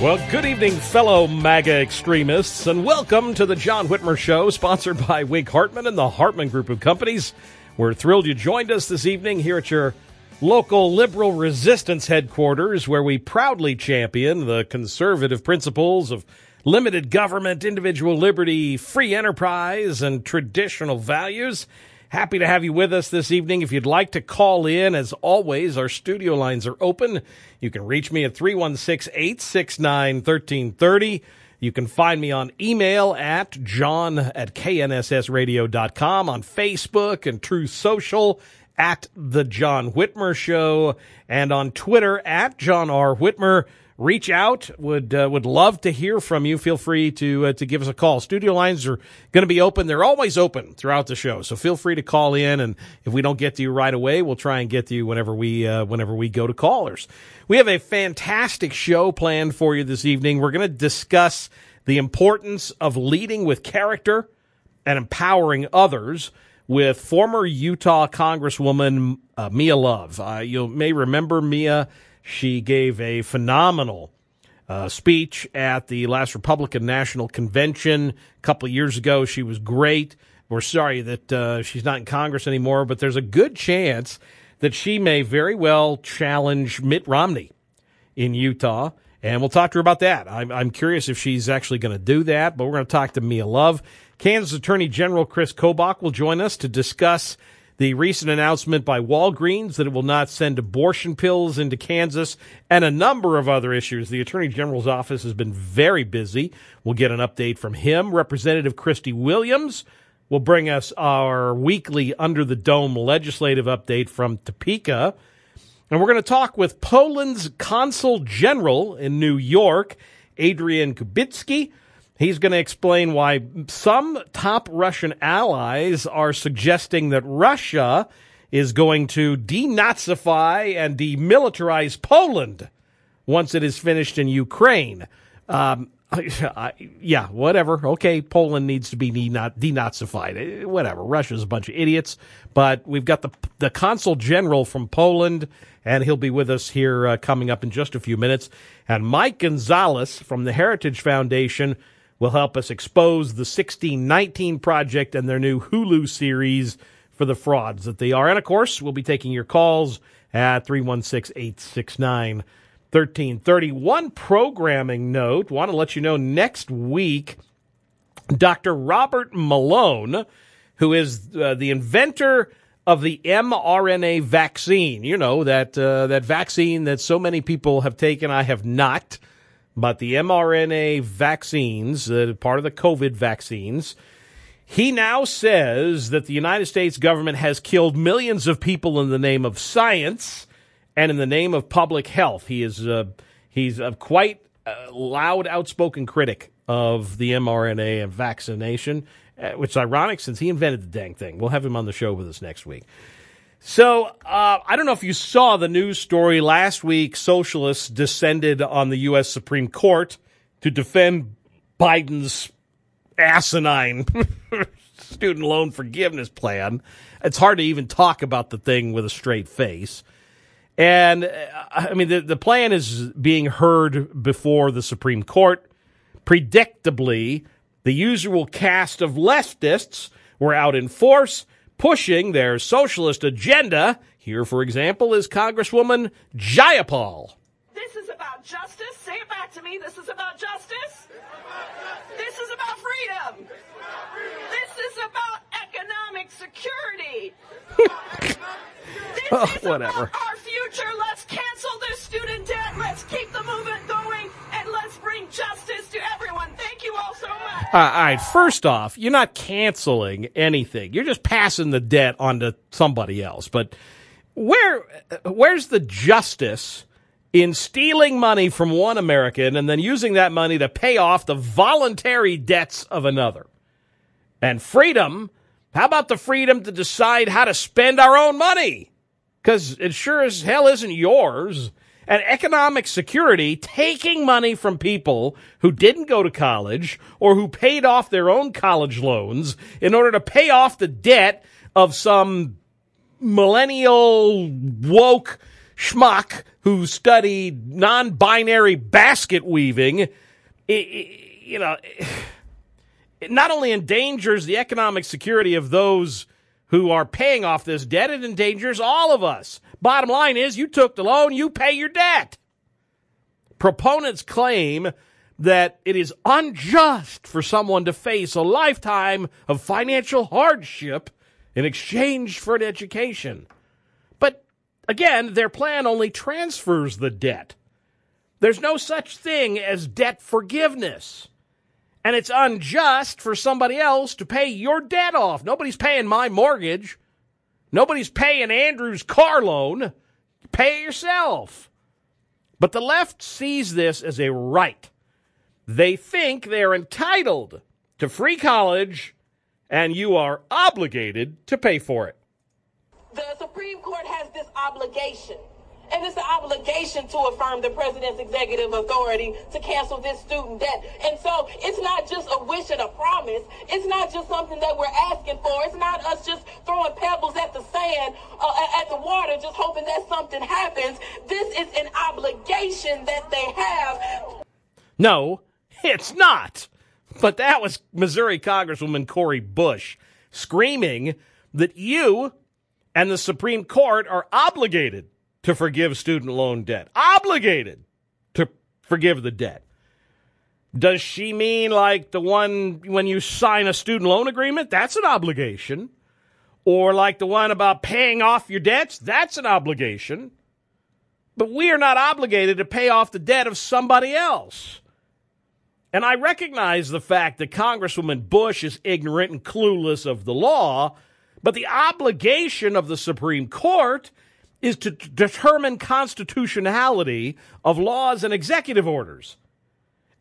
Well, good evening, fellow MAGA extremists, and welcome to the John Whitmer Show, sponsored by Wink Hartman and the Hartman Group of Companies. We're thrilled you joined us this evening here at your local liberal resistance headquarters, where we proudly champion the conservative principles of limited government, individual liberty, free enterprise, and traditional values. Happy to have you with us this evening. If you'd like to call in, as always, our studio lines are open. You can reach me at 316 869 1330. You can find me on email at john at knssradio.com, on Facebook and Truth Social at The John Whitmer Show, and on Twitter at John R. Whitmer reach out. Would uh, would love to hear from you. Feel free to uh, to give us a call. Studio lines are going to be open. They're always open throughout the show. So feel free to call in. And if we don't get to you right away, we'll try and get to you whenever we uh, whenever we go to callers. We have a fantastic show planned for you this evening. We're going to discuss the importance of leading with character and empowering others with former Utah Congresswoman uh, Mia Love. Uh, you may remember Mia she gave a phenomenal uh, speech at the last Republican National Convention a couple of years ago. She was great. We're sorry that uh, she's not in Congress anymore, but there's a good chance that she may very well challenge Mitt Romney in Utah. And we'll talk to her about that. I'm, I'm curious if she's actually going to do that, but we're going to talk to Mia Love. Kansas Attorney General Chris Kobach will join us to discuss the recent announcement by Walgreens that it will not send abortion pills into Kansas, and a number of other issues. The Attorney General's office has been very busy. We'll get an update from him. Representative Christy Williams will bring us our weekly Under the Dome legislative update from Topeka. And we're going to talk with Poland's Consul General in New York, Adrian Kubicki He's going to explain why some top Russian allies are suggesting that Russia is going to denazify and demilitarize Poland once it is finished in Ukraine. Um, I, yeah, whatever. Okay, Poland needs to be denazified. Eh, whatever. Russia's a bunch of idiots. But we've got the the consul general from Poland, and he'll be with us here uh, coming up in just a few minutes. And Mike Gonzalez from the Heritage Foundation will help us expose the 1619 Project and their new Hulu series for the frauds that they are. And of course, we'll be taking your calls at 316 869 1330. One programming note want to let you know next week, Dr. Robert Malone, who is uh, the inventor of the mRNA vaccine, you know, that, uh, that vaccine that so many people have taken, I have not but the mRNA vaccines, uh, part of the COVID vaccines, he now says that the United States government has killed millions of people in the name of science and in the name of public health. He is uh, he's a quite uh, loud, outspoken critic of the mRNA and vaccination uh, which is ironic since he invented the dang thing. We'll have him on the show with us next week. So uh, I don't know if you saw the news story last week. Socialists descended on the U.S. Supreme Court to defend Biden's asinine student loan forgiveness plan. It's hard to even talk about the thing with a straight face. And uh, I mean, the, the plan is being heard before the Supreme Court. Predictably, the usual cast of leftists were out in force, pushing their socialist agenda. Here, for example, is Congresswoman Jayapal. This is about justice. Say it back to me. This is about justice. This is about freedom. This is about economic security. This Oh, is whatever. about our future. Let's cancel this student debt. Let's keep the movement going, bring justice to everyone. Thank you all so much. All right, first off, you're not canceling anything. You're just passing the debt on to somebody else. But where where's the justice in stealing money from one American and then using that money to pay off the voluntary debts of another? And freedom, how about the freedom to decide how to spend our own money? Because it sure as hell isn't yours. And economic security, taking money from people who didn't go to college or who paid off their own college loans in order to pay off the debt of some millennial woke schmuck who studied non-binary basket weaving, it, it- you know, it not only endangers the economic security of those who are paying off this debt, it endangers all of us. Bottom line is, you took the loan, you pay your debt. Proponents claim that it is unjust for someone to face a lifetime of financial hardship in exchange for an education. But again, their plan only transfers the debt. There's no such thing as debt forgiveness. And it's unjust for somebody else to pay your debt off. Nobody's paying my mortgage. Nobody's paying Andrew's car loan. Pay it yourself. But the left sees this as a right. They think they're entitled to free college, and you are obligated to pay for it. The Supreme Court has this obligation. And it's an obligation to affirm the president's executive authority to cancel this student debt. And so it's not just a wish and a promise. It's not just something that we're asking for. It's not us just throwing pebbles at the sand, uh, at the water, just hoping that something happens. This is an obligation that they have. No, it's not. But that was Missouri Congresswoman Cori Bush screaming that you and the Supreme Court are obligated to forgive student loan debt. Obligated to forgive the debt. Does she mean like the one when you sign a student loan agreement? That's an obligation. Or like the one about paying off your debts? That's an obligation. But we are not obligated to pay off the debt of somebody else. And I recognize the fact that Congresswoman Bush is ignorant and clueless of the law, but the obligation of the Supreme Court is to determine constitutionality of laws and executive orders.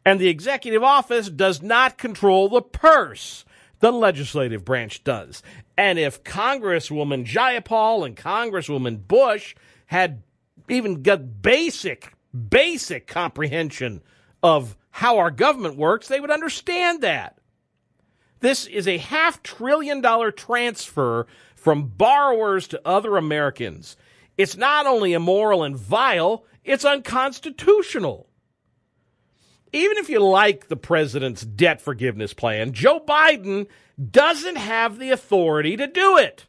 And the executive office does not control the purse. The legislative branch does. And if Congresswoman Jayapal and Congresswoman Bush had even got basic, basic comprehension of how our government works, they would understand that. This is a half trillion dollar transfer from borrowers to other Americans. It's not only immoral and vile, it's unconstitutional. Even if you like the president's debt forgiveness plan, Joe Biden doesn't have the authority to do it.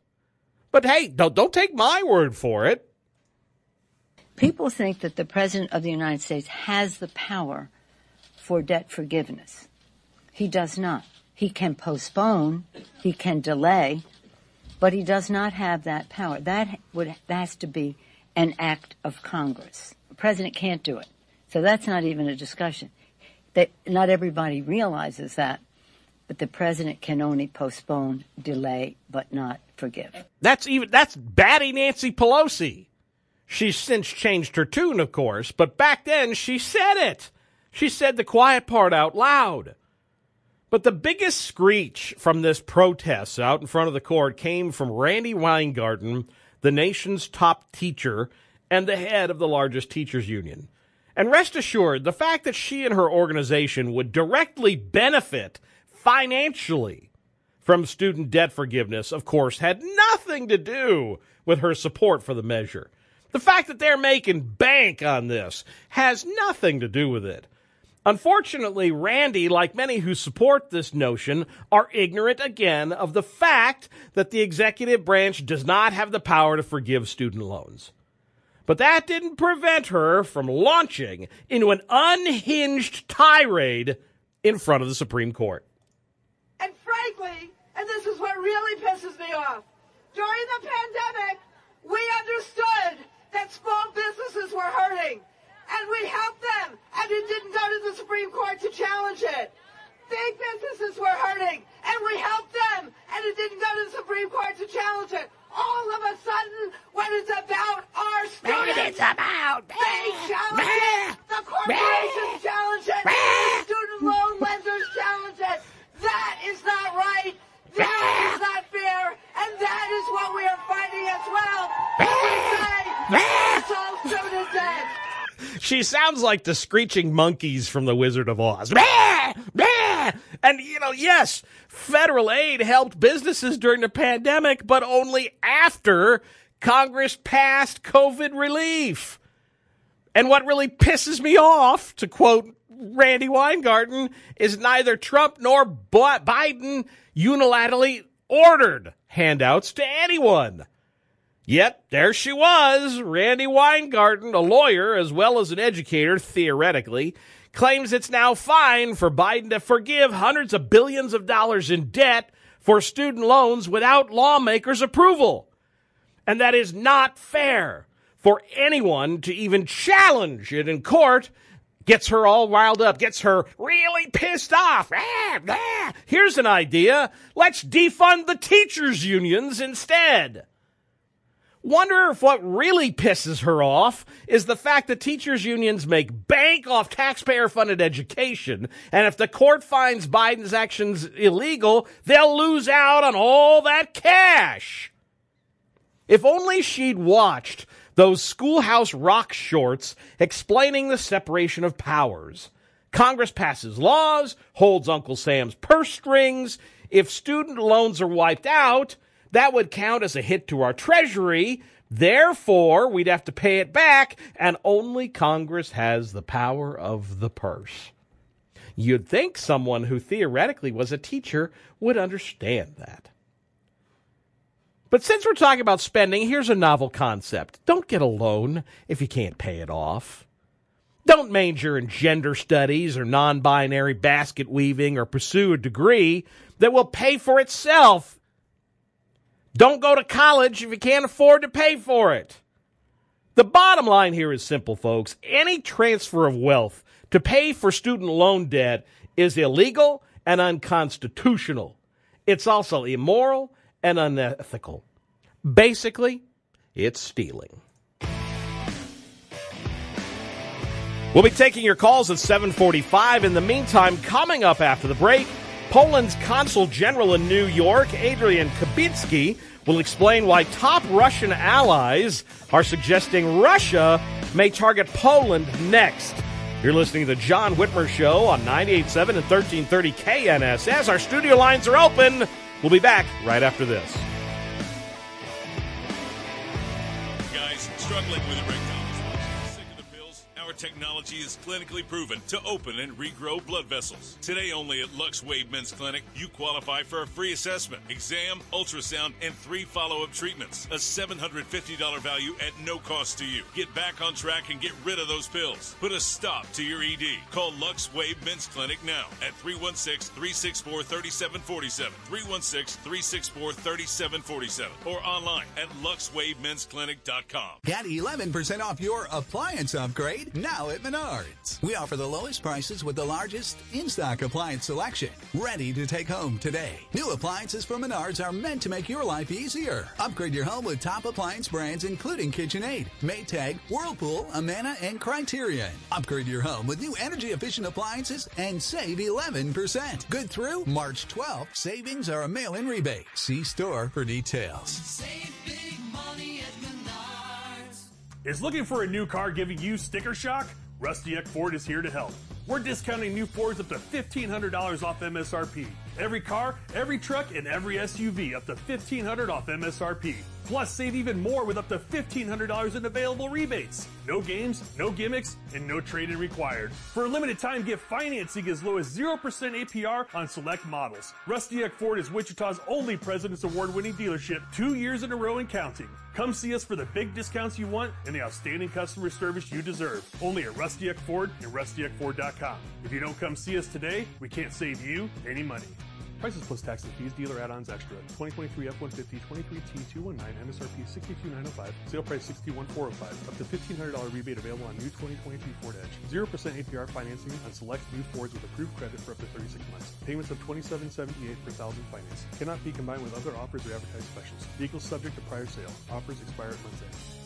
But hey, don't, don't take my word for it. People think that the President of the United States has the power for debt forgiveness. He does not. He can postpone, he can delay, but he does not have that power. That would that has to be an act of Congress. The president can't do it. So that's not even a discussion. That not everybody realizes that, but the president can only postpone, delay, but not forgive. That's even that's batty Nancy Pelosi. She's since changed her tune, of course, but back then she said it. She said the quiet part out loud. But the biggest screech from this protest out in front of the court came from Randi Weingarten, the nation's top teacher and the head of the largest teachers union. And rest assured, the fact that she and her organization would directly benefit financially from student debt forgiveness, of course, had nothing to do with her support for the measure. The fact that they're making bank on this has nothing to do with it. Unfortunately, Randi, like many who support this notion, are ignorant again of the fact that the executive branch does not have the power to forgive student loans. But that didn't prevent her from launching into an unhinged tirade in front of the Supreme Court. And frankly, and this is what really pisses me off, during the pandemic, we understood that small businesses were hurting and we helped them, and it didn't go to the Supreme Court to challenge it. Big businesses were hurting, and we helped them, and it didn't go to the Supreme Court to challenge it. All of a sudden, when it's about our students, it's about they challenge it. The corporations challenge it. The student loan lenders challenge it. That is not right. That is not fair, and that is what we are fighting as well. We say, it's all student debt. She sounds like the screeching monkeys from The Wizard of Oz. And, you know, yes, federal aid helped businesses during the pandemic, but only after Congress passed COVID relief. And what really pisses me off, to quote Randi Weingarten, is neither Trump nor Biden unilaterally ordered handouts to anyone. Yet there she was, Randi Weingarten, a lawyer as well as an educator, theoretically, claims it's now fine for Biden to forgive hundreds of billions of dollars in debt for student loans without lawmakers' approval. And that is not fair for anyone to even challenge it in court. Gets her all riled up, gets her really pissed off. Ah, ah. Here's an idea. Let's defund the teachers' unions instead. Wonder if what really pisses her off is the fact that teachers' unions make bank off taxpayer funded education, and if the court finds Biden's actions illegal, they'll lose out on all that cash. If only she'd watched those schoolhouse rock shorts explaining the separation of powers. Congress passes laws, holds Uncle Sam's purse strings. If student loans are wiped out, that would count as a hit to our treasury. Therefore, we'd have to pay it back, and only Congress has the power of the purse. You'd think someone who theoretically was a teacher would understand that. But since we're talking about spending, here's a novel concept. Don't get a loan if you can't pay it off. Don't major in gender studies or non binary basket weaving or pursue a degree that will pay for itself. Don't go to college if you can't afford to pay for it. The bottom line here is simple, folks. Any transfer of wealth to pay for student loan debt is illegal and unconstitutional. It's also immoral and unethical. Basically, it's stealing. We'll be taking your calls at 745. In the meantime, coming up after the break, Poland's consul general in New York, Adrian Kubicki, will explain why top Russian allies are suggesting Russia may target Poland next. You're listening to the John Whitmer Show on 98.7 and 1330 KNSS. Our studio lines are open. We'll be back right after this. Guys, struggling with erectile dysfunction, technology is clinically proven to open and regrow blood vessels. Today only at Lux Wave Men's Clinic, you qualify for a free assessment, exam, ultrasound, and three follow-up treatments. A $750 value at no cost to you. Get back on track and get rid of those pills. Put a stop to your ED. Call Lux Wave Men's Clinic now at 316-364-3747, 316-364-3747, or online at luxwavemensclinic.com. Get 11% off your appliance upgrade now at Menards. We offer the lowest prices with the largest in-stock appliance selection. Ready to take home today. New appliances from Menards are meant to make your life easier. Upgrade your home with top appliance brands including KitchenAid, Maytag, Whirlpool, Amana, and Criterion. Upgrade your home with new energy efficient appliances and save 11%. Good through March 12th. Savings are a mail-in rebate. See store for details. Save big money at. Is looking for a new car giving you sticker shock? Rusty Eck Ford is here to help. We're discounting new Fords up to $1,500 off MSRP. Every car, every truck, and every SUV up to $1,500 off MSRP. Plus, save even more with up to $1,500 in available rebates. No games, no gimmicks, and no trade-in required. For a limited time, get financing as low as 0% APR on select models. Rusty Eck Ford is Wichita's only President's Award-winning dealership, two years in a row and counting. Come see us for the big discounts you want and the outstanding customer service you deserve. Only at Rusty Eck Ford and RustyEckFord.com. If you don't come see us today, we can't save you any money. Prices plus tax and fees, dealer add-ons extra. 2023 F-150, 23T219, MSRP 62905, sale price 61405. Up to $1,500 rebate available on new 2023 Ford Edge. 0% APR financing on select new Fords with approved credit for up to 36 months. Payments of 2778 per thousand finance. Cannot be combined with other offers or advertised specials. Vehicles subject to prior sale. Offers expire at month's end.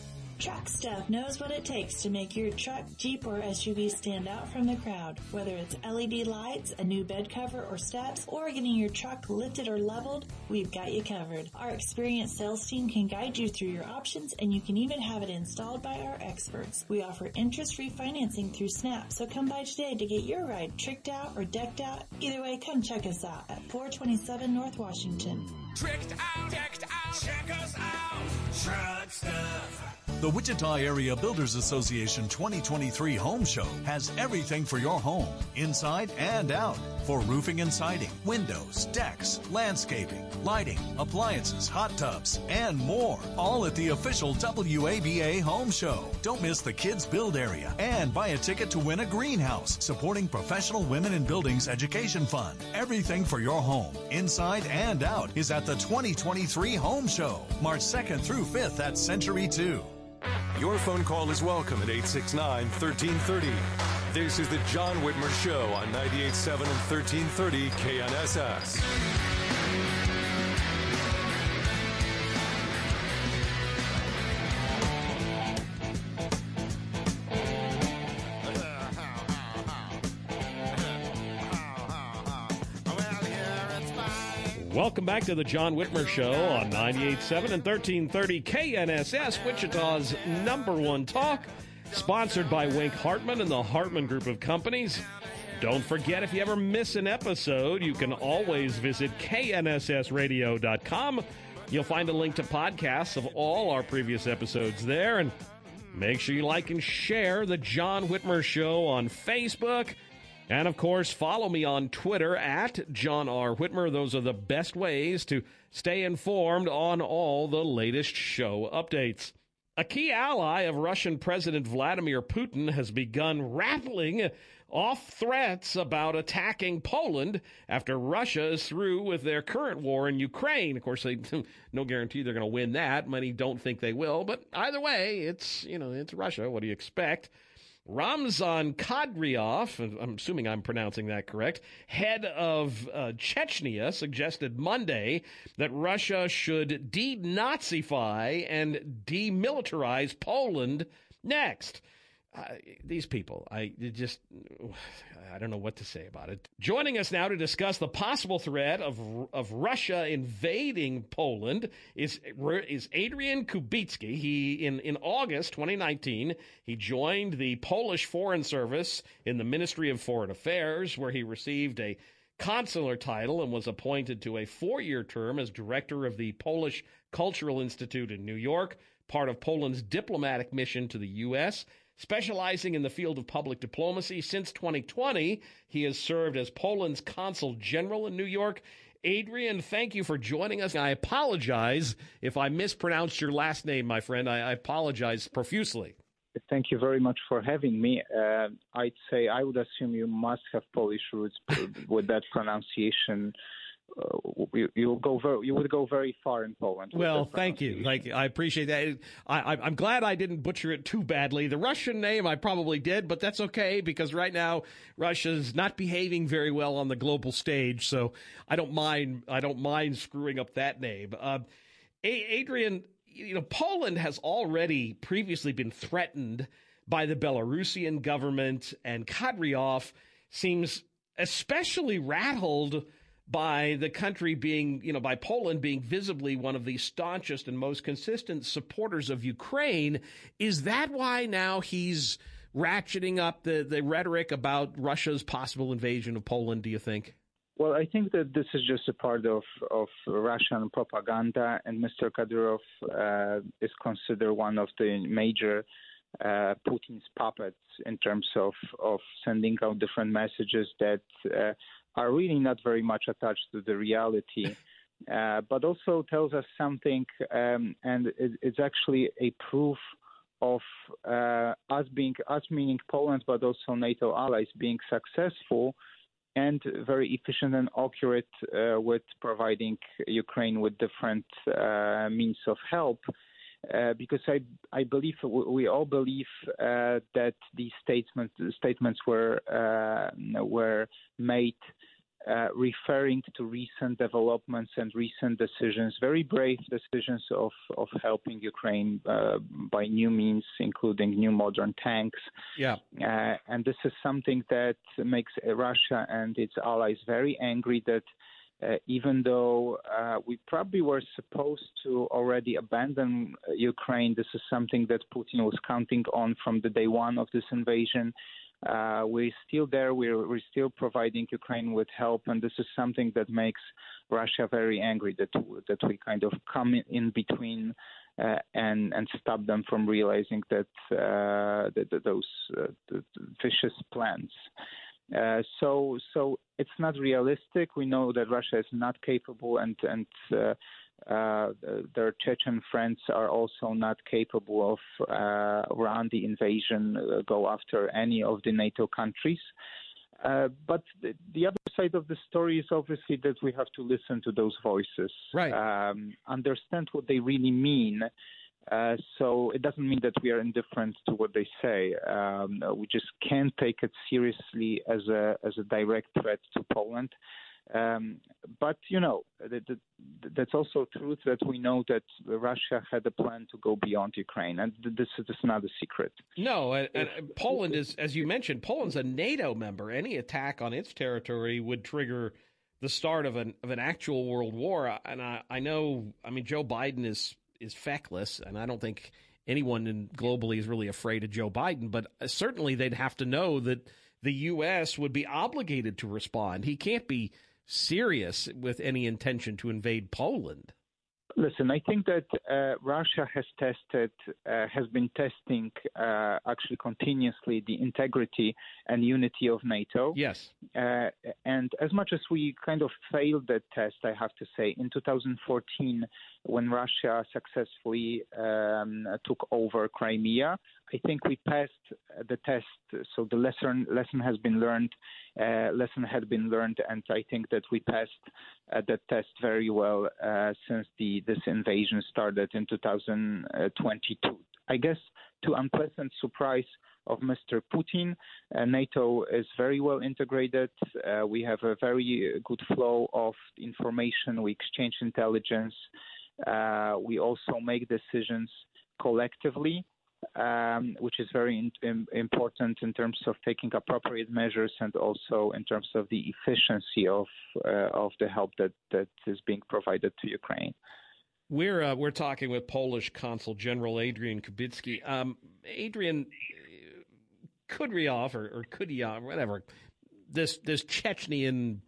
Truck Stuff knows what it takes to make your truck, Jeep, or SUV stand out from the crowd. Whether it's LED lights, a new bed cover or steps, or getting your truck lifted or leveled, we've got you covered. Our experienced sales team can guide you through your options and you can even have it installed by our experts. We offer interest-free financing through Snap, so come by today to get your ride tricked out or decked out. Either way, come check us out at 427 North Washington. Tricked out, decked out, check us out. Truck stuff. The Wichita Area Builders Association 2023 Home Show has everything for your home, inside and out, for roofing and siding, windows, decks, landscaping, lighting, appliances, hot tubs, and more. All at the official WABA Home Show. Don't miss the Kids Build area and buy a ticket to win a greenhouse, supporting Professional Women in Buildings Education Fund. Everything for your home, inside and out, is at the 2023 Home Show, March 2nd through 5th at Century 2. Your phone call is welcome at 869 1330. This is the John Whitmer Show on 98.7 and 1330 KNSS. Welcome back to the John Whitmer Show on 98.7 and 1330 KNSS, Wichita's number one talk, sponsored by Wink Hartman and the Hartman Group of Companies. Don't forget, if you ever miss an episode, you can always visit knssradio.com. You'll find a link to podcasts of all our previous episodes there, and make sure you like and share the John Whitmer Show on Facebook. And of course, follow me on Twitter at John R. Whitmer. Those are the best ways to stay informed on all the latest show updates. A key ally of Russian President Vladimir Putin has begun rattling off threats about attacking Poland after Russia is through with their current war in Ukraine. Of course, they no guarantee they're going to win that. Many don't think they will, but either way, it's you know it's Russia. What do you expect? Ramzan Kadyrov, I'm assuming I'm pronouncing that correct, head of uh, Chechnya, suggested Monday that Russia should denazify and demilitarize Poland next. Uh, these people, I just, I don't know what to say about it. Joining us now to discuss the possible threat of of Russia invading Poland is is Adrian Kubicki. He in in August 2019 he joined the Polish Foreign Service in the Ministry of Foreign Affairs, where he received a consular title and was appointed to a four year term as director of the Polish Cultural Institute in New York, part of Poland's diplomatic mission to the U.S. Specializing in the field of public diplomacy since 2020, he has served as Poland's consul general in New York. Adrian, thank you for joining us. I apologize if I mispronounced your last name, my friend. I, I apologize profusely. Thank you very much for having me. Uh, I'd say I would assume you must have Polish roots with that pronunciation. Uh, you, you'll go very, you would go very far in Poland. Well, thank you. You. I appreciate that. I, I, I'm glad I didn't butcher it too badly. The Russian name I probably did, but that's okay because right now Russia's not behaving very well on the global stage, so I don't mind. I don't mind screwing up that name. Uh, Adrian, you know, Poland has already previously been threatened by the Belarusian government, and Kadyrov seems especially rattled by the country being, you know, by Poland being visibly one of the staunchest and most consistent supporters of Ukraine. Is that why now he's ratcheting up the, the rhetoric about Russia's possible invasion of Poland, do you think? Well, I think that this is just a part of, of Russian propaganda, and Mr. Kadyrov uh, is considered one of the major uh, Putin's puppets in terms of, of sending out different messages that uh, are really not very much attached to the reality. Uh, but also tells us something, um, and it, it's actually a proof of uh, us being, us meaning Poland, but also NATO allies being successful and very efficient and accurate uh, with providing Ukraine with different uh, means of help. Uh, because I, I believe we all believe uh, that these statements statements were uh, were made uh, referring to recent developments and recent decisions, very brave decisions of, of helping Ukraine uh, by new means, including new modern tanks. Yeah. Uh, and this is something that makes Russia and its allies very angry that. Uh, even though uh, we probably were supposed to already abandon Ukraine, this is something that Putin was counting on from the day one of this invasion. Uh, we're still there. We're, we're still providing Ukraine with help, and this is something that makes Russia very angry that that we kind of come in between uh, and and stop them from realizing that, uh, that, that those uh, vicious plans. Uh, so so it's not realistic. We know that Russia is not capable, and and uh, uh, their Chechen friends are also not capable of uh, run the invasion, uh, go after any of the NATO countries. Uh, but the, the, other side of the story is obviously that we have to listen to those voices, right? Um, understand what they really mean. Uh, so it doesn't mean that we are indifferent to what they say. Um, we just can't take it seriously as a as a direct threat to Poland. Um, but you know, the, the, that's also truth that we know that Russia had a plan to go beyond Ukraine, and this, this is not a secret. No, and, and Poland is, as you mentioned, Poland's a NATO member. Any attack on its territory would trigger the start of an of an actual world war. And I, I know, I mean, Joe Biden is is feckless, and I don't think anyone in, globally is really afraid of Joe Biden. But certainly, they'd have to know that the U.S. would be obligated to respond. He can't be serious with any intention to invade Poland. Listen, I think that uh, Russia has tested, uh, has been testing uh, actually continuously the integrity and unity of NATO. Yes. Uh, and as much as we kind of failed that test, I have to say, in 2014, when Russia successfully um, took over Crimea, I think we passed the test. So the lesson lesson has been learned, uh, lesson had been learned, and I think that we passed uh, that test very well uh, since the this invasion started in 2022. I guess to unpleasant surprise of Mr. Putin, uh, NATO is very well integrated. Uh, we have a very good flow of information. We exchange intelligence. Uh, we also make decisions collectively um, which is very in, in, important in terms of taking appropriate measures and also in terms of the efficiency of uh, of the help that, that is being provided to Ukraine. We're uh, we're talking with Polish Consul General Adrian Kubicki. Um, Adrian Kadyrov or, or whatever, this this Chechenian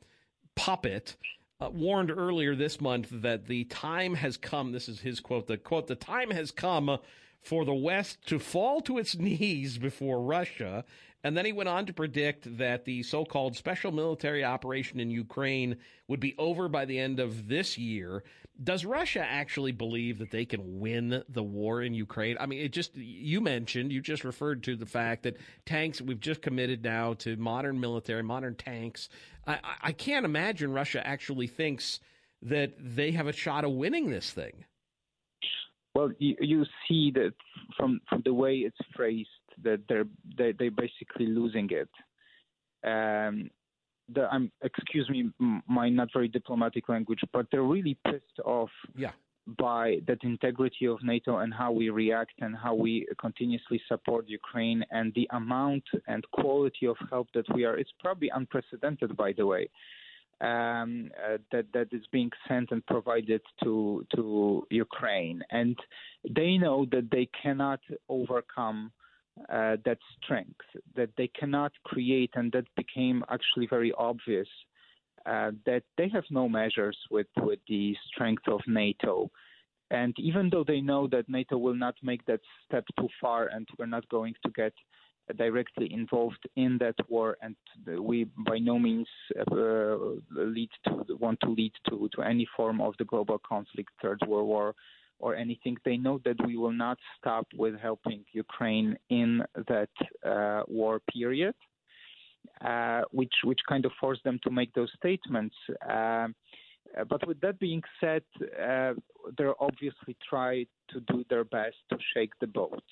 puppet uh, warned earlier this month that the time has come. This is his quote. The quote: "The time has come for the West to fall to its knees before Russia. And then he went on to predict that the so called special military operation in Ukraine would be over by the end of this year. Does Russia actually believe that they can win the war in Ukraine? I mean, it just, you mentioned, you just referred to the fact that tanks, we've just committed now to modern military, modern tanks. I, I can't imagine Russia actually thinks that they have a shot of winning this thing. Well, you, you see that from from the way it's phrased that they're they, they're basically losing it. Um, the, I'm excuse me my not very diplomatic language, but they're really pissed off. Yeah. By that integrity of NATO and how we react and how we continuously support Ukraine and the amount and quality of help that we are, it's probably unprecedented, by the way um, uh, that that is being sent and provided to to Ukraine, and they know that they cannot overcome uh, that strength, that they cannot create, and that became actually very obvious. Uh, that they have no measures with, with the strength of NATO. And even though they know that NATO will not make that step too far and we're not going to get directly involved in that war, and we by no means uh, lead to want to lead to, to any form of the global conflict, third world war, or anything. They know that we will not stop with helping Ukraine in that uh, war period, uh, which which kind of forced them to make those statements. Uh, but with that being said, uh, they're obviously trying to do their best to shake the boat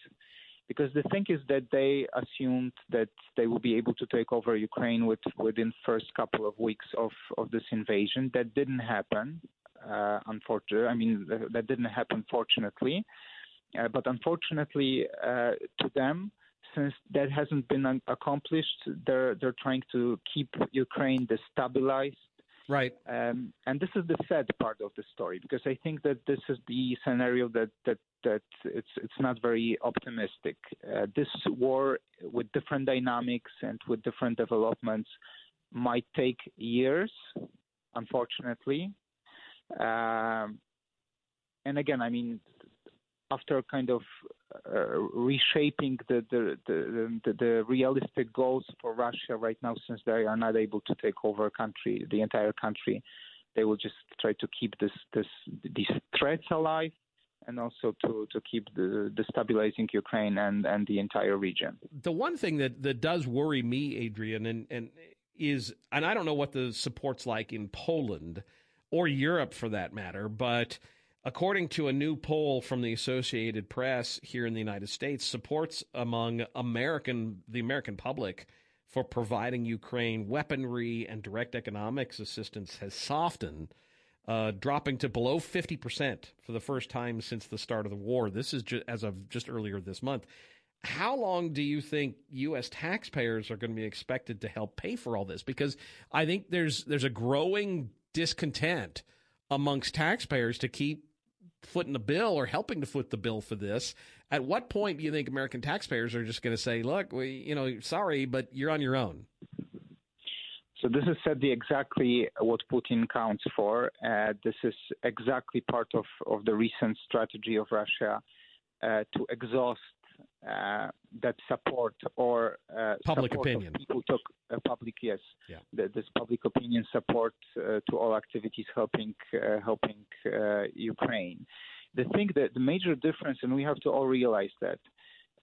because the thing is that they assumed that they will be able to take over Ukraine with, within first couple of weeks of, of this invasion. That didn't happen. Uh, unfortunately, I mean that didn't happen. Fortunately, uh, but unfortunately uh, to them, since that hasn't been accomplished, they're they're trying to keep Ukraine destabilized Right. Um, and this is the sad part of the story because I think that this is the scenario that that that it's it's not very optimistic. Uh, this war with different dynamics and with different developments might take years, unfortunately. Um, and again, I mean, after kind of uh, reshaping the the, the the, the realistic goals for Russia right now, since they are not able to take over a country, the entire country, they will just try to keep this this these threats alive, and also to to keep the, the stabilizing Ukraine and and the entire region. The one thing that that does worry me, Adrian, and and is, and I don't know what the support's like in Poland or Europe for that matter, but according to a new poll from the Associated Press here in the United States, supports among American the American public for providing Ukraine weaponry and direct economics assistance has softened, uh, dropping to below 50% for the first time since the start of the war. This is just, as of just earlier this month. How long do you think U.S. taxpayers are going to be expected to help pay for all this? Because I think there's there's a growing discontent amongst taxpayers to keep footing the bill or helping to foot the bill for this. At what point do you think American taxpayers are just going to say, "Look, we, you know, sorry, but you're on your own"? So this is said exactly what Putin counts for. Uh, this is exactly part of, of the recent strategy of Russia uh, to exhaust uh, that support or uh, public support opinion. people took uh, public yes, yeah. the, this public opinion support uh, to all activities helping uh, helping uh, Ukraine. The thing that the major difference, and we have to all realize that.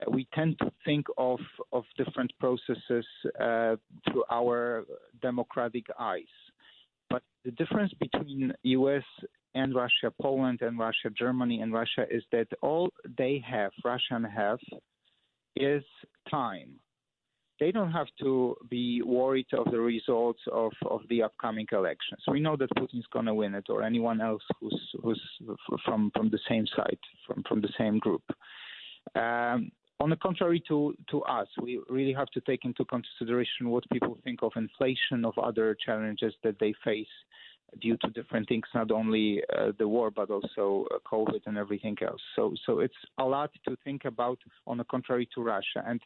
We tend to think of, of different processes through our democratic eyes. But the difference between U.S and Russia, Poland and Russia, Germany and Russia is that all they have, Russian have, is time. They don't have to be worried of the results of, of the upcoming elections. We know that Putin's going to win it, or anyone else who's who's from from the same side, from from the same group. Um, on the contrary to, to us, we really have to take into consideration what people think of inflation, of other challenges that they face due to different things, not only uh, the war but also uh, COVID and everything else. So, so it's a lot to think about. On the contrary to Russia, and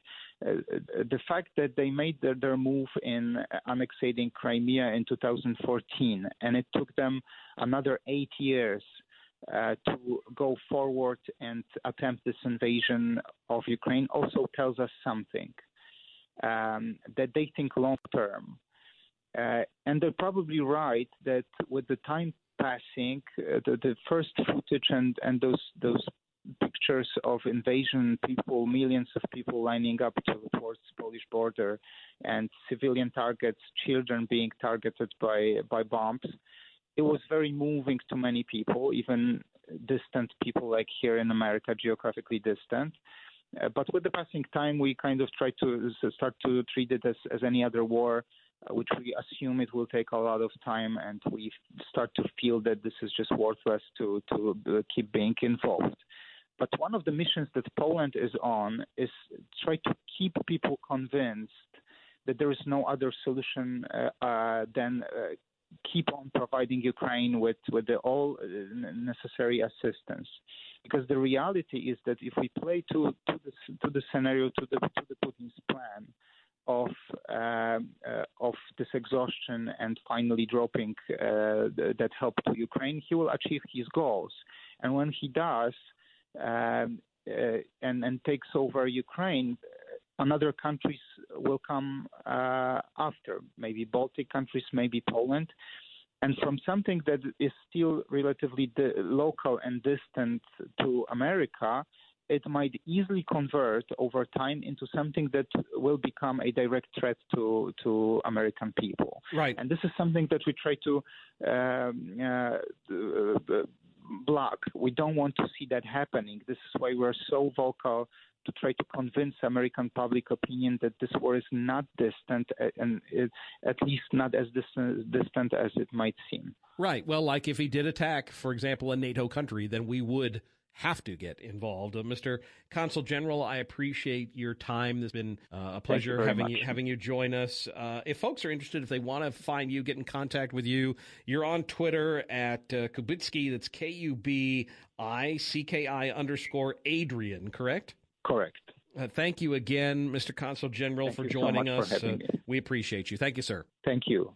uh, the fact that they made their, their move in annexating Crimea in 2014, and it took them another eight years uh, to go forward and attempt this invasion of Ukraine also tells us something um, that they think long term. Uh, and they're probably right that with the time passing, uh, the, the, first footage and, and those those pictures of invasion people, millions of people lining up to, towards Polish border, and civilian targets, children being targeted by by bombs. It was very moving to many people, even distant people like here in America, geographically distant. Uh, but with the passing time, we kind of try to start to treat it as, as any other war uh, which we assume it will take a lot of time, and we start to feel that this is just worthless to to uh, keep being involved. But one of the missions that Poland is on is try to keep people convinced that there is no other solution uh, uh, than uh, keep on providing Ukraine with with the all necessary assistance. Because the reality is that if we play to to the to the scenario to the to the Putin's plan, of uh, uh, of this exhaustion and finally dropping uh, that help to Ukraine, he will achieve his goals. And when he does, um, uh, and and takes over Ukraine, another countries will come uh, after. Maybe Baltic countries, maybe Poland. And from something that is still relatively local and distant to America, it might easily convert over time into something that will become a direct threat to to American people. Right. And this is something that we try to um, uh, block. We don't want to see that happening. This is why we're so vocal to try to convince American public opinion that this war is not distant, uh, and at least not as distant, as it might seem. Right. Well, like if he did attack, for example, a NATO country, then we would have to get involved. Uh, Mr. Consul General, I appreciate your time. It's been uh, a pleasure you having much. you having you join us. Uh, if folks are interested, if they want to find you, get in contact with you, you're on Twitter at uh, Kubicki. That's K U B I C K I underscore Adrian. Correct. Correct. Uh, thank you again, Mr. Consul General, Thank for you so joining much us. for having Uh, we appreciate you. Thank you, sir. Thank you.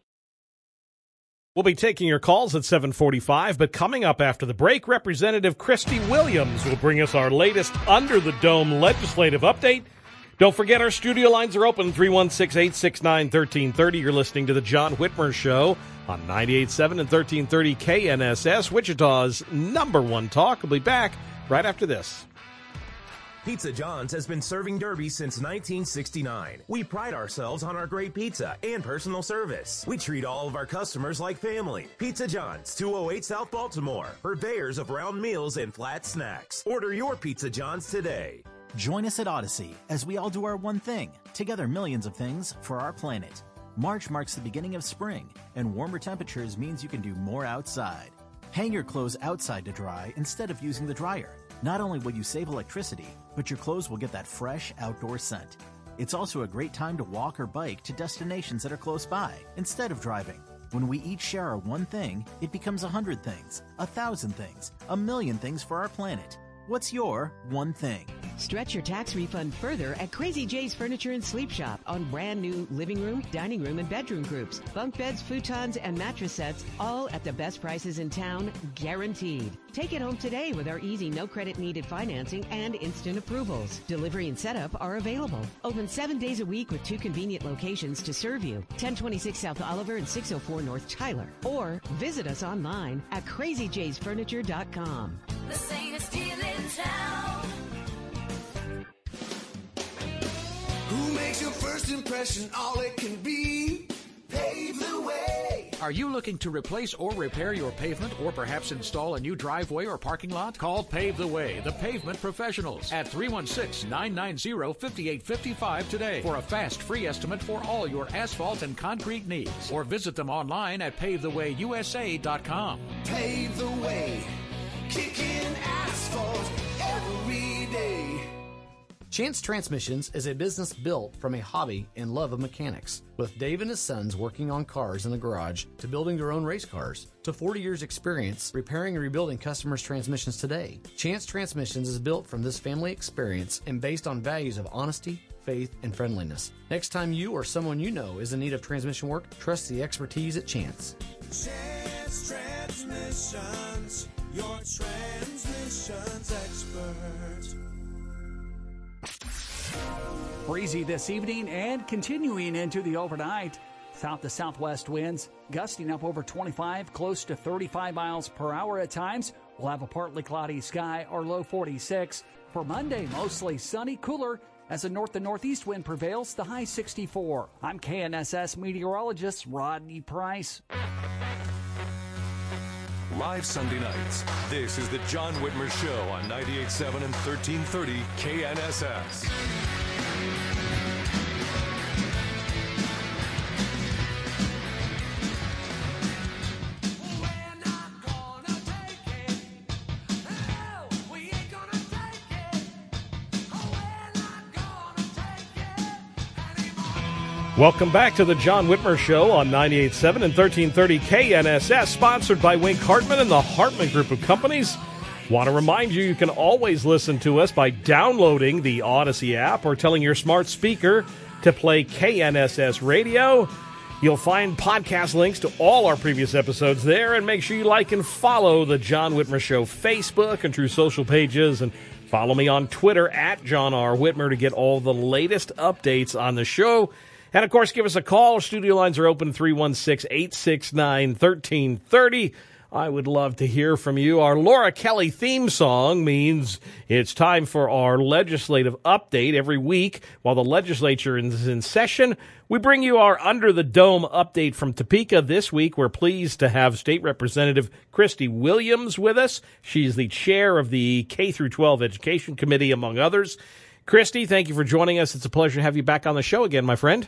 We'll be taking your calls at 745, but coming up after the break, Representative Kristey Williams will bring us our latest Under the Dome legislative update. Don't forget our studio lines are open 316-869-1330. You're listening to the John Whitmer Show on 98.7 and 1330 KNSS, Wichita's number one talk. We'll be back right after this. Pizza John's has been serving Derby since 1969. We pride ourselves on our great pizza and personal service. We treat all of our customers like family. Pizza John's, 208 South Baltimore, purveyors of round meals and flat snacks. Order your Pizza John's today. Join us at Audacy as we all do our one thing, together millions of things for our planet. March marks the beginning of spring, and warmer temperatures means you can do more outside. Hang your clothes outside to dry instead of using the dryer. Not only will you save electricity, but your clothes will get that fresh outdoor scent. It's also a great time to walk or bike to destinations that are close by instead of driving. When we each share our one thing, it becomes a hundred things, a thousand things, a million things for our planet. What's your one thing? Stretch your tax refund further at Crazy J's Furniture and Sleep Shop on brand new living room, dining room, and bedroom groups. Bunk beds, futons, and mattress sets, all at the best prices in town, guaranteed. Take it home today with our easy, no credit needed financing and instant approvals. Delivery and setup are available. Open seven days a week with two convenient locations to serve you 1026 South Oliver and 604 North Tyler. Or visit us online at crazyjsfurniture.com. The sanest deal in town. Who makes your first impression all it can be? Pave the way. Are you looking to replace or repair your pavement or perhaps install a new driveway or parking lot? Call Pave the Way, the pavement professionals at 316-990-5855 today for a fast free estimate for all your asphalt and concrete needs or visit them online at pavethewayusa.com. Pave the way. Kicking asphalt every day. Chance Transmissions is a business built from a hobby and love of mechanics, with Dave and his sons working on cars in the garage to building their own race cars to 40 years experience repairing and rebuilding customers' transmissions today. Chance Transmissions is built from this family experience and based on values of honesty, faith, and friendliness. Next time you or someone you know is in need of transmission work, trust the expertise at Chance. Chance Transmissions. your transmissions expert. Breezy this evening and continuing into the overnight. South to southwest winds gusting up over 25, close to 35 miles per hour at times. We'll have a partly cloudy sky or low 46. For Monday, mostly sunny, cooler as a north to northeast wind prevails, the high 64. I'm KNSS meteorologist Rodney Price. Live Sunday nights. This is the John Whitmer Show on 98.7 and 1330 KNSS. Welcome back to the John Whitmer Show on 98.7 and 1330 KNSS, sponsored by Wink Hartman and the Hartman Group of Companies. Want to remind you, you can always listen to us by downloading the Audacy app or telling your smart speaker to play KNSS Radio. You'll find podcast links to all our previous episodes there, and make sure you like and follow the John Whitmer Show Facebook and Truth Social pages, and follow me on Twitter at John R. Whitmer to get all the latest updates on the show. And of course, give us a call. Studio lines are open 316 869 1330. I would love to hear from you. Our Laura Kelly theme song means it's time for our legislative update every week while the legislature is in session. We bring you our Under the Dome update from Topeka this week. We're pleased to have State Representative Kristey Williams with us. She's the chair of the K through 12 Education Committee, among others. Kristey, thank you for joining us. It's a pleasure to have you back on the show again, my friend.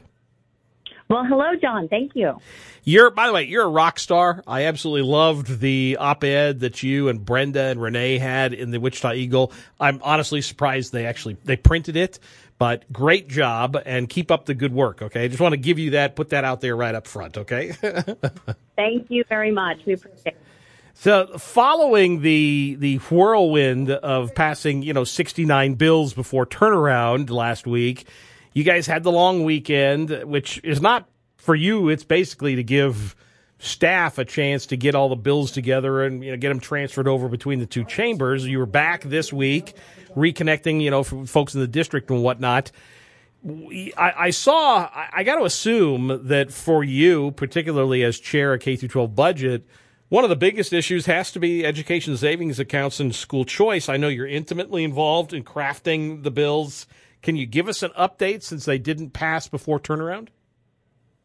Well, hello, John. Thank you. You're, by the way, you're a rock star. I absolutely loved the op-ed that you and Brenda and Renee had in the Wichita Eagle. I'm honestly surprised they actually they printed it, but great job and keep up the good work. Okay, I just want to give you that, put that out there right up front. Okay. Thank you very much. We appreciate it. So, following the the whirlwind of passing, you know, 69 bills before turnaround last week, you guys had the long weekend, which is not for you. It's basically to give staff a chance to get all the bills together and you know get them transferred over between the two chambers. You were back this week, reconnecting, you know, folks in the district and whatnot. I, I saw. I, I got to assume that for you, particularly as chair of K through 12 budget, one of the biggest issues has to be education savings accounts and school choice. I know you're intimately involved in crafting the bills. Can you give us an update since they didn't pass before turnaround?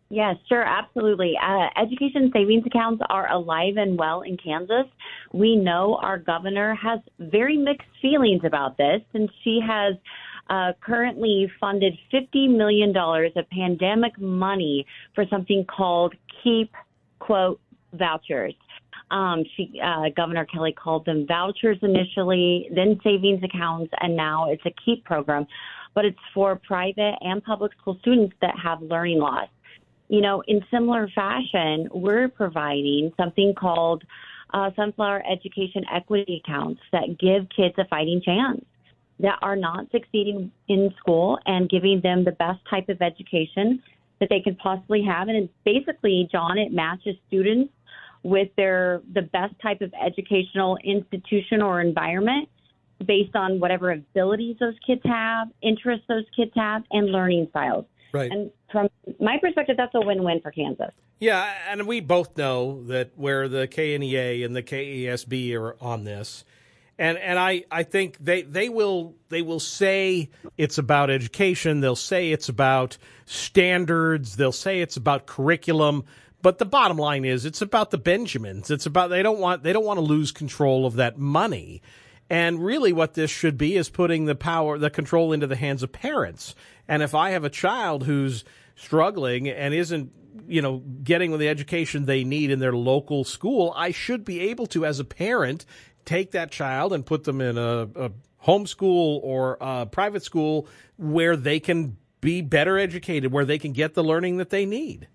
Yes, sure, absolutely. Uh, education savings accounts are alive and well in Kansas. We know our governor has very mixed feelings about this, and she has uh, currently funded $50 million of pandemic money for something called Keep, quote, vouchers. Um, she, uh, Governor Kelly called them vouchers initially, then savings accounts, and now it's a KEEP program. But it's for private and public school students that have learning loss. You know, in similar fashion, we're providing something called uh, Sunflower Education Equity Accounts that give kids a fighting chance that are not succeeding in school and giving them the best type of education that they can possibly have. And basically, John, it matches students with their the best type of educational institution or environment based on whatever abilities those kids have, interests those kids have, and learning styles. Right. And from my perspective, that's a win-win for Kansas. Yeah, and we both know that where the KNEA and the KASB are on this, and and I, I think they, they will they will say it's about education. They'll say it's about standards. They'll say it's about curriculum. But the bottom line is, it's about the Benjamins. It's about they don't want they don't want to lose control of that money. And really, what this should be is putting the power, the control into the hands of parents. And if I have a child who's struggling and isn't, you know, getting the education they need in their local school, I should be able to, as a parent, take that child and put them in a, a homeschool or a private school where they can be better educated, where they can get the learning that they need.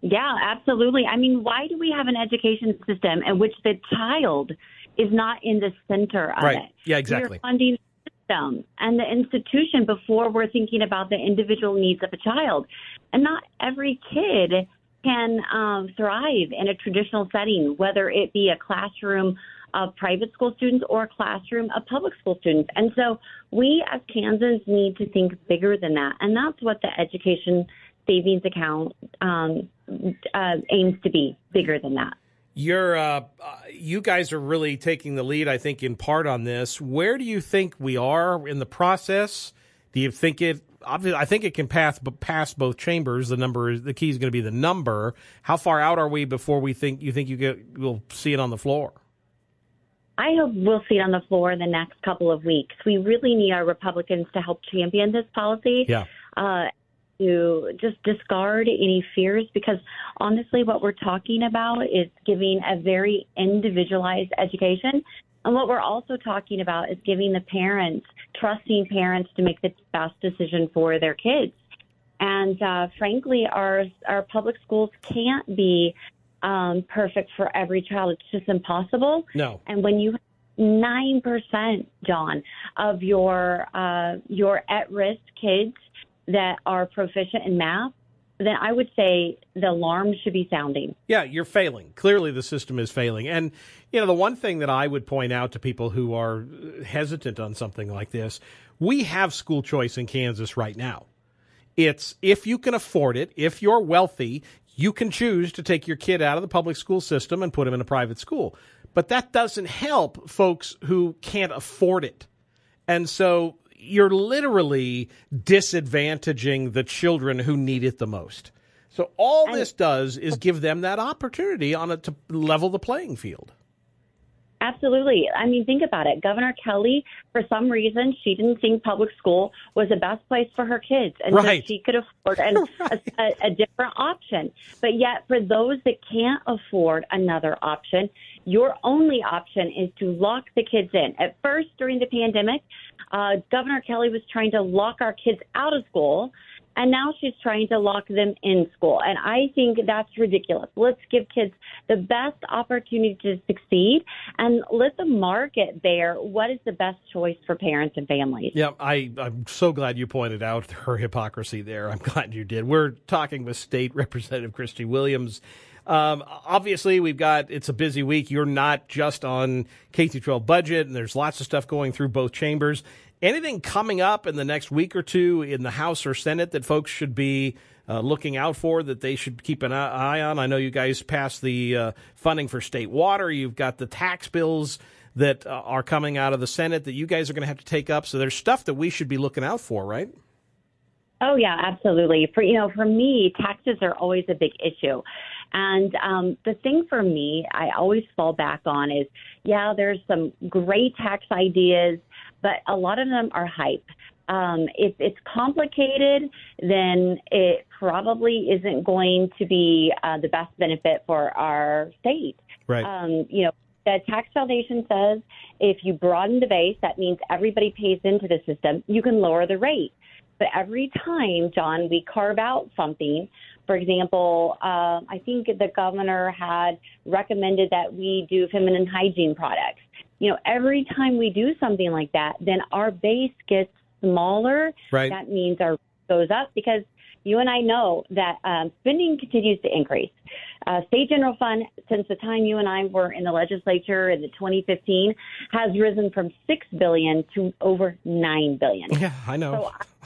Yeah, absolutely. I mean, why do we have an education system in which the child is not in the center of Right. it? Yeah, exactly. We're funding the system and the institution before we're thinking about the individual needs of a child. And not every kid can um, thrive in a traditional setting, whether it be a classroom of private school students or a classroom of public school students. And so we as Kansans need to think bigger than that. And that's what the education savings account um, uh, aims to be bigger than that. You're, uh, you guys are really taking the lead, I think, in part on this. Where do you think we are in the process? Do you think it? Obviously, I think it can pass pass both chambers. The number is the key is going to be the number. How far out are we before we think you think you get we'll see it on the floor? I hope we'll see it on the floor in the next couple of weeks. We really need our Republicans to help champion this policy. Yeah. Uh, to just discard any fears because honestly, what we're talking about is giving a very individualized education. And what we're also talking about is giving the parents, trusting parents to make the best decision for their kids. And uh, frankly, our our public schools can't be um, perfect for every child. It's just impossible. No. And when you nine percent, John, of your uh, your at risk kids that are proficient in math, then I would say the alarm should be sounding. Yeah, you're failing. Clearly, the system is failing. And, you know, the one thing that I would point out to people who are uh, hesitant on something like this we have school choice in Kansas right now. It's if you can afford it, if you're wealthy, you can choose to take your kid out of the public school system and put him in a private school. But that doesn't help folks who can't afford it. And so you're literally disadvantaging the children who need it the most. So all this does is give them that opportunity on it to level the playing field. Absolutely. I mean, think about it. Governor Kelly, for some reason, she didn't think public school was the best place for her kids, and Right. so she could afford an, a, a, a different option. But yet, for those that can't afford another option, your only option is to lock the kids in. At first, during the pandemic, uh, Governor Kelly was trying to lock our kids out of school. And now she's trying to lock them in school. And I think that's ridiculous. Let's give kids the best opportunity to succeed and let the market bear what is the best choice for parents and families. Yeah, I, I'm so glad you pointed out her hypocrisy there. I'm glad you did. We're talking with State Representative Kristey Williams. Um, obviously, we've got it's a busy week. You're not just on K through 12 budget, and there's lots of stuff going through both chambers. Anything coming up in the next week or two in the House or Senate that folks should be uh, looking out for that they should keep an eye on? I know you guys passed the uh, funding for state water. You've got the tax bills that uh, are coming out of the Senate that you guys are going to have to take up. So there's stuff that we should be looking out for, right? Oh yeah, absolutely. For you know, for me, taxes are always a big issue. And um, the thing for me, I always fall back on is, yeah, there's some great tax ideas, but a lot of them are hype. Um, if it's complicated, then it probably isn't going to be uh, the best benefit for our state. Right. Um, you know, the tax foundation says if you broaden the base, that means everybody pays into the system. You can lower the rate. But every time, John, we carve out something, for example, uh, I think the governor had recommended that we do feminine hygiene products. You know, every time we do something like that, then our base gets smaller. Right. That means our goes up because you and I know that um, spending continues to increase. Uh, state general fund, since the time you and I were in the legislature in the 2015, has risen from six billion to over nine billion. Yeah, I know. So I,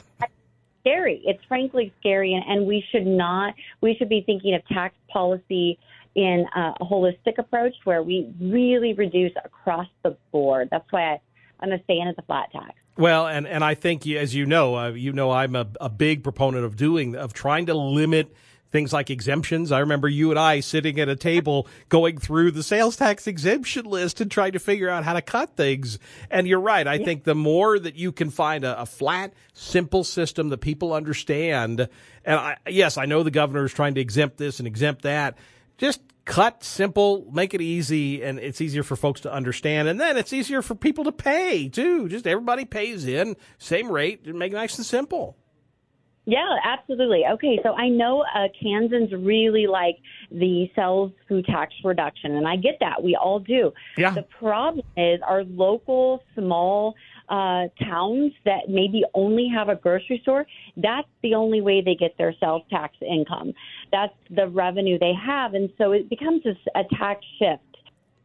scary. It's frankly scary, and, and we should not. We should be thinking of tax policy in a holistic approach where we really reduce across the board. That's why I, I'm a fan of the flat tax. Well, and, and I think, as you know, uh, you know, I'm a, a big proponent of doing, of trying to limit things like exemptions. I remember you and I sitting at a table going through the sales tax exemption list and trying to figure out how to cut things. And you're right. I think the more that you can find a, a flat, simple system that people understand, and I, yes, I know the governor is trying to exempt this and exempt that. Just cut simple, make it easy, and it's easier for folks to understand. And then it's easier for people to pay too. Just everybody pays in, same rate, make it nice and simple. Yeah, absolutely. Okay, so I know uh, Kansans really like the sales food tax reduction, and I get that. We all do. Yeah. The problem is our local small uh, towns that maybe only have a grocery store, that's the only way they get their sales tax income. That's the revenue they have. And so it becomes a, a tax shift.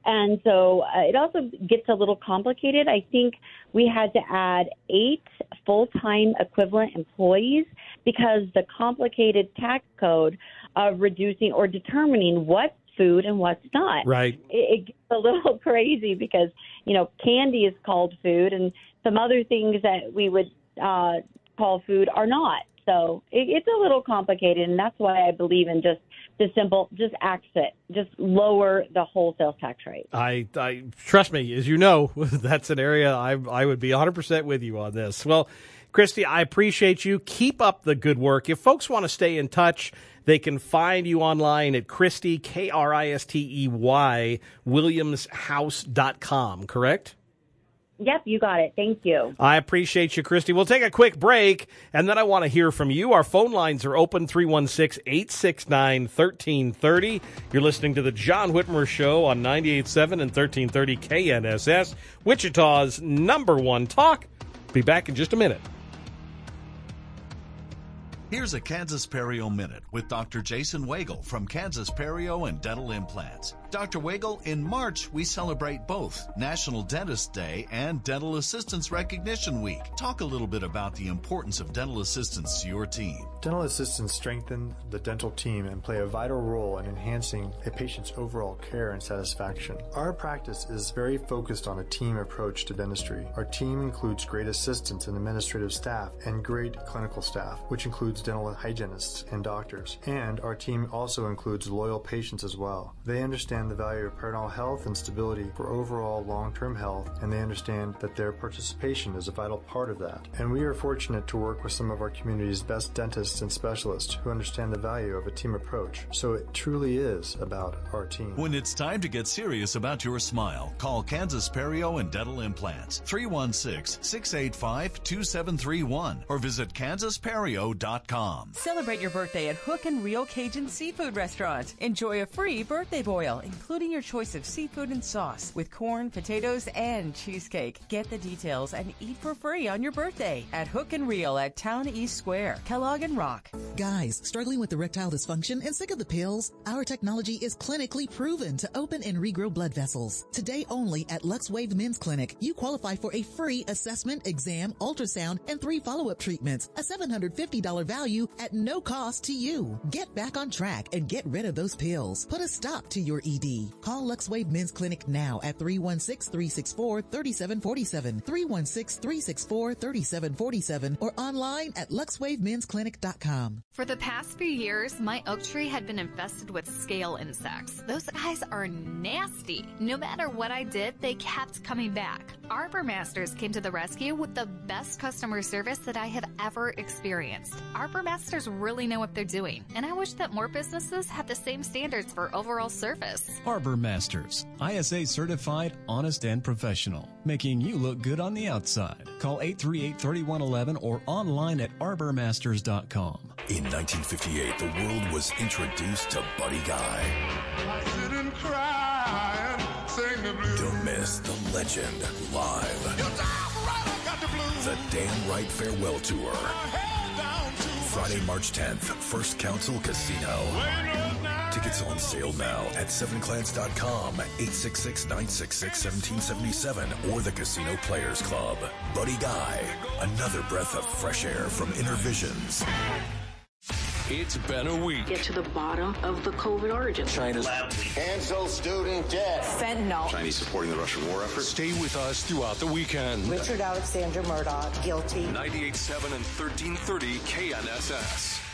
And so uh, it also gets a little complicated. I think we had to add eight full time equivalent employees because the complicated tax code of reducing or determining what's food and what's not. Right. It, it gets a little crazy because, you know, candy is called food and some other things that we would uh, call food are not. So it, it's a little complicated, and that's why I believe in just the simple, just axe it, just lower the wholesale tax rate. I, I trust me, as you know, that's an area I I would be 100 percent with you on this. Well, Kristey, I appreciate you. Keep up the good work. If folks want to stay in touch, they can find you online at Kristey K R I S T E Y Williamshouse.com, correct? Yep, you got it. Thank you. I appreciate you, Kristey. We'll take a quick break, and then I want to hear from you. Our phone lines are open 316 869 1330. You're listening to The John Whitmer Show on 98.7 and 1330 KNSS, Wichita's number one talk. Be back in just a minute. Here's a Kansas Perio Minute with Dr. Jason Wagle from Kansas Perio and Dental Implants. Dr. Wagle, in March, we celebrate both National Dentist Day and Dental Assistants Recognition Week. Talk a little bit about the importance of dental assistants to your team. Dental assistants strengthen the dental team and play a vital role in enhancing a patient's overall care and satisfaction. Our practice is very focused on a team approach to dentistry. Our team includes great assistants and administrative staff and great clinical staff, which includes dental hygienists and doctors. And our team also includes loyal patients as well. They understand the value of parental health and stability for overall long-term health, and they understand that their participation is a vital part of that. And we are fortunate to work with some of our community's best dentists and specialists who understand the value of a team approach. So it truly is about our team. When it's time to get serious about your smile, call Kansas Perio and Dental Implants 316 685 2731 or visit kansasperio.com. Celebrate your birthday at Hook and Reel Cajun Seafood Restaurant. Enjoy a free birthday boil, including your choice of seafood and sauce with corn, potatoes, and cheesecake. Get the details and eat for free on your birthday at Hook and Reel at Town East Square, Kellogg and Rock. Guys, struggling with erectile dysfunction and sick of the pills? Our technology is clinically proven to open and regrow blood vessels. Today only at LuxWave Men's Clinic, you qualify for a free assessment, exam, ultrasound, and three follow-up treatments. A $750 value at no cost to you. Get back on track and get rid of those pills. Put a stop to your Call LuxWave Men's Clinic now at 316-364-3747, 316-364-3747, or online at luxwavemensclinic.com. For the past few years, my oak tree had been infested with scale insects. Those guys are nasty. No matter what I did, they kept coming back. Arbor Masters came to the rescue with the best customer service that I have ever experienced. Arbor Masters really know what they're doing, and I wish that more businesses had the same standards for overall service. Arbor Masters, ISA certified, honest, and professional, making you look good on the outside. Call 838 3111 or online at arbormasters.com. In 1958, the world was introduced to Buddy Guy. Don't miss the legend live. The Damn Right Farewell Tour. Friday, March 10th, First Council Casino. Tickets on sale now at sevenclans.com, 866-966-1777, or the Casino Players Club. Buddy Guy, another breath of fresh air from Inner Visions. It's been a week. Get to the bottom of the COVID origin. China's cancel student debt. Fentanyl. Chinese supporting the Russian war effort. Stay with us throughout the weekend. Richard Alexander Murdaugh, guilty. 98.7 and 1330 KNSS.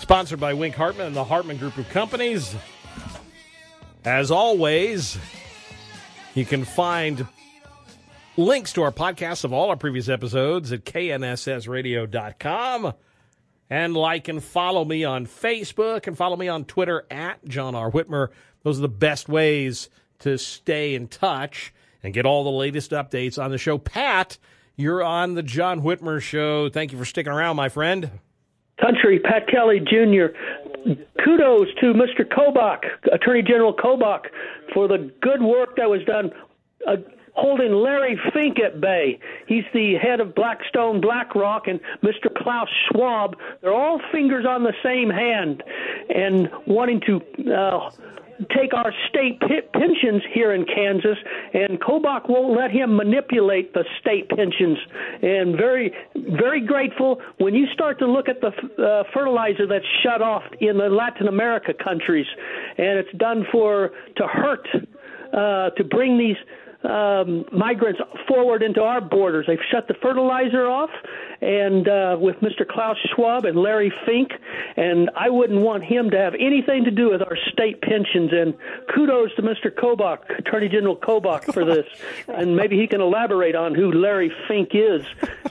Sponsored by Wink Hartman and the Hartman Group of Companies. As always, you can find links to our podcasts of all our previous episodes at knssradio.com. And like and follow me on Facebook and follow me on Twitter at John R. Whitmer. Those are the best ways to stay in touch and get all the latest updates on the show. Pat, you're on the John Whitmer Show. Thank you for sticking around, my friend. Country, Pat Kelly Jr. Kudos to Mr. Kobach, Attorney General Kobach, for the good work that was done. Uh, holding Larry Fink at bay. He's the head of Blackstone BlackRock and Mr. Klaus Schwab. They're all fingers on the same hand and wanting to uh, take our state pensions here in Kansas, and Kobach won't let him manipulate the state pensions. And very, very grateful when you start to look at the uh, fertilizer that's shut off in the Latin America countries, and it's done for to hurt uh, to bring these um, migrants forward into our borders. They've shut the fertilizer off, and uh, with Mr. Klaus Schwab and Larry Fink, and I wouldn't want him to have anything to do with our state pensions. And kudos to Mr. Kobach, Attorney General Kobach, for this, and maybe he can elaborate on who Larry Fink is.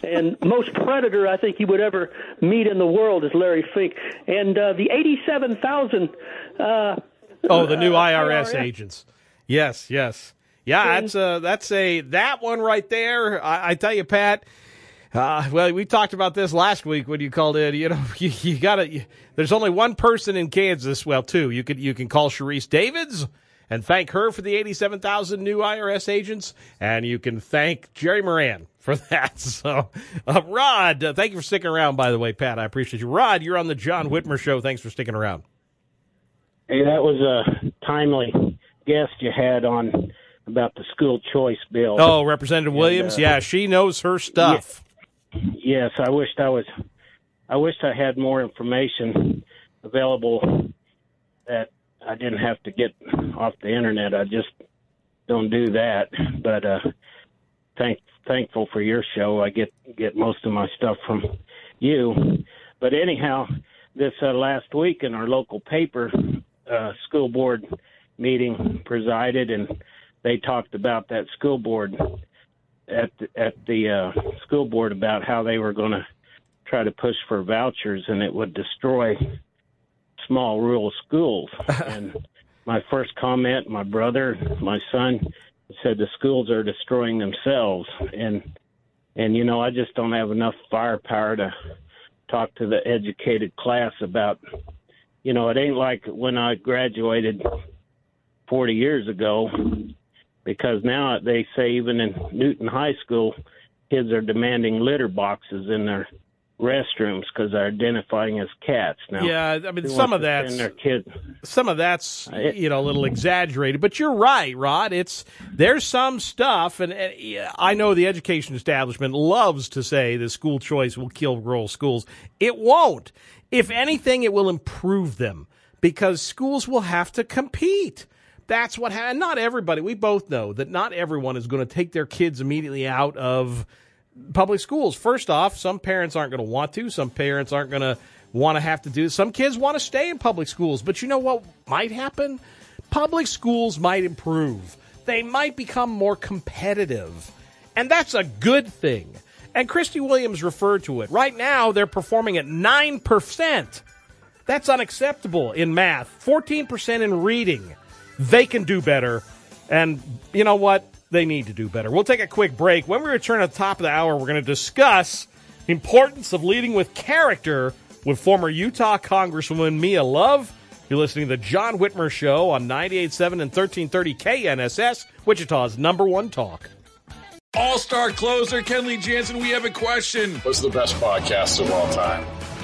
And most predator I think he would ever meet in the world is Larry Fink, and uh, the eighty-seven thousand. Uh, oh, the new IRS, IRS agents. Yes, yes. Yeah, that's a that's a that one right there. I, I tell you, Pat. Uh, well, we talked about this last week when you called in. You know, you, you got to. There's only one person in Kansas. Well, two. You could you can call Sharice Davids and thank her for the 87,000 new IRS agents, and you can thank Jerry Moran for that. So, uh, Rod, uh, thank you for sticking around. By the way, Pat, I appreciate you. Rod, you're on the John Whitmer show. Thanks for sticking around. Hey, that was a timely guest you had on about the school choice bill. Oh, Representative and, Williams, uh, yeah, she knows her stuff. yes, I wished I was. I wished I had more information available that I didn't have to get off the internet. I just don't do that. But uh, thank thankful for your show. I get get most of my stuff from you. But anyhow, this uh, last week in our local paper, uh, school board meeting presided and they talked about that school board at the, at the uh, school board about how they were going to try to push for vouchers and it would destroy small rural schools. and my first comment, my brother, my son said the schools are destroying themselves and and you know I just don't have enough firepower to talk to the educated class about you know it ain't like when I graduated 40 years ago because now they say even in Newton High School, kids are demanding litter boxes in their restrooms because they're identifying as cats now. Yeah, I mean some of that's their kids. Some of that's you know a little exaggerated, but you're right, Rod. It's there's some stuff, and, and I know the education establishment loves to say the school choice will kill rural schools. It won't. If anything, it will improve them because schools will have to compete. That's what happened. Not everybody. We both know that not everyone is going to take their kids immediately out of public schools. First off, some parents aren't going to want to. Some parents aren't going to want to have to do. Some kids want to stay in public schools. But you know what might happen? Public schools might improve. They might become more competitive. And that's a good thing. And Kristey Williams referred to it. Right now, they're performing at 9%. That's unacceptable in math, 14% in reading. They can do better. And you know what? They need to do better. We'll take a quick break. When we return at the top of the hour, we're going to discuss the importance of leading with character with former Utah Congresswoman Mia Love. You're listening to the John Whitmer Show on 98.7 and 1330 KNSS, Wichita's number one talk. All star closer Kenley Jansen, we have a question. What's the best podcast of all time?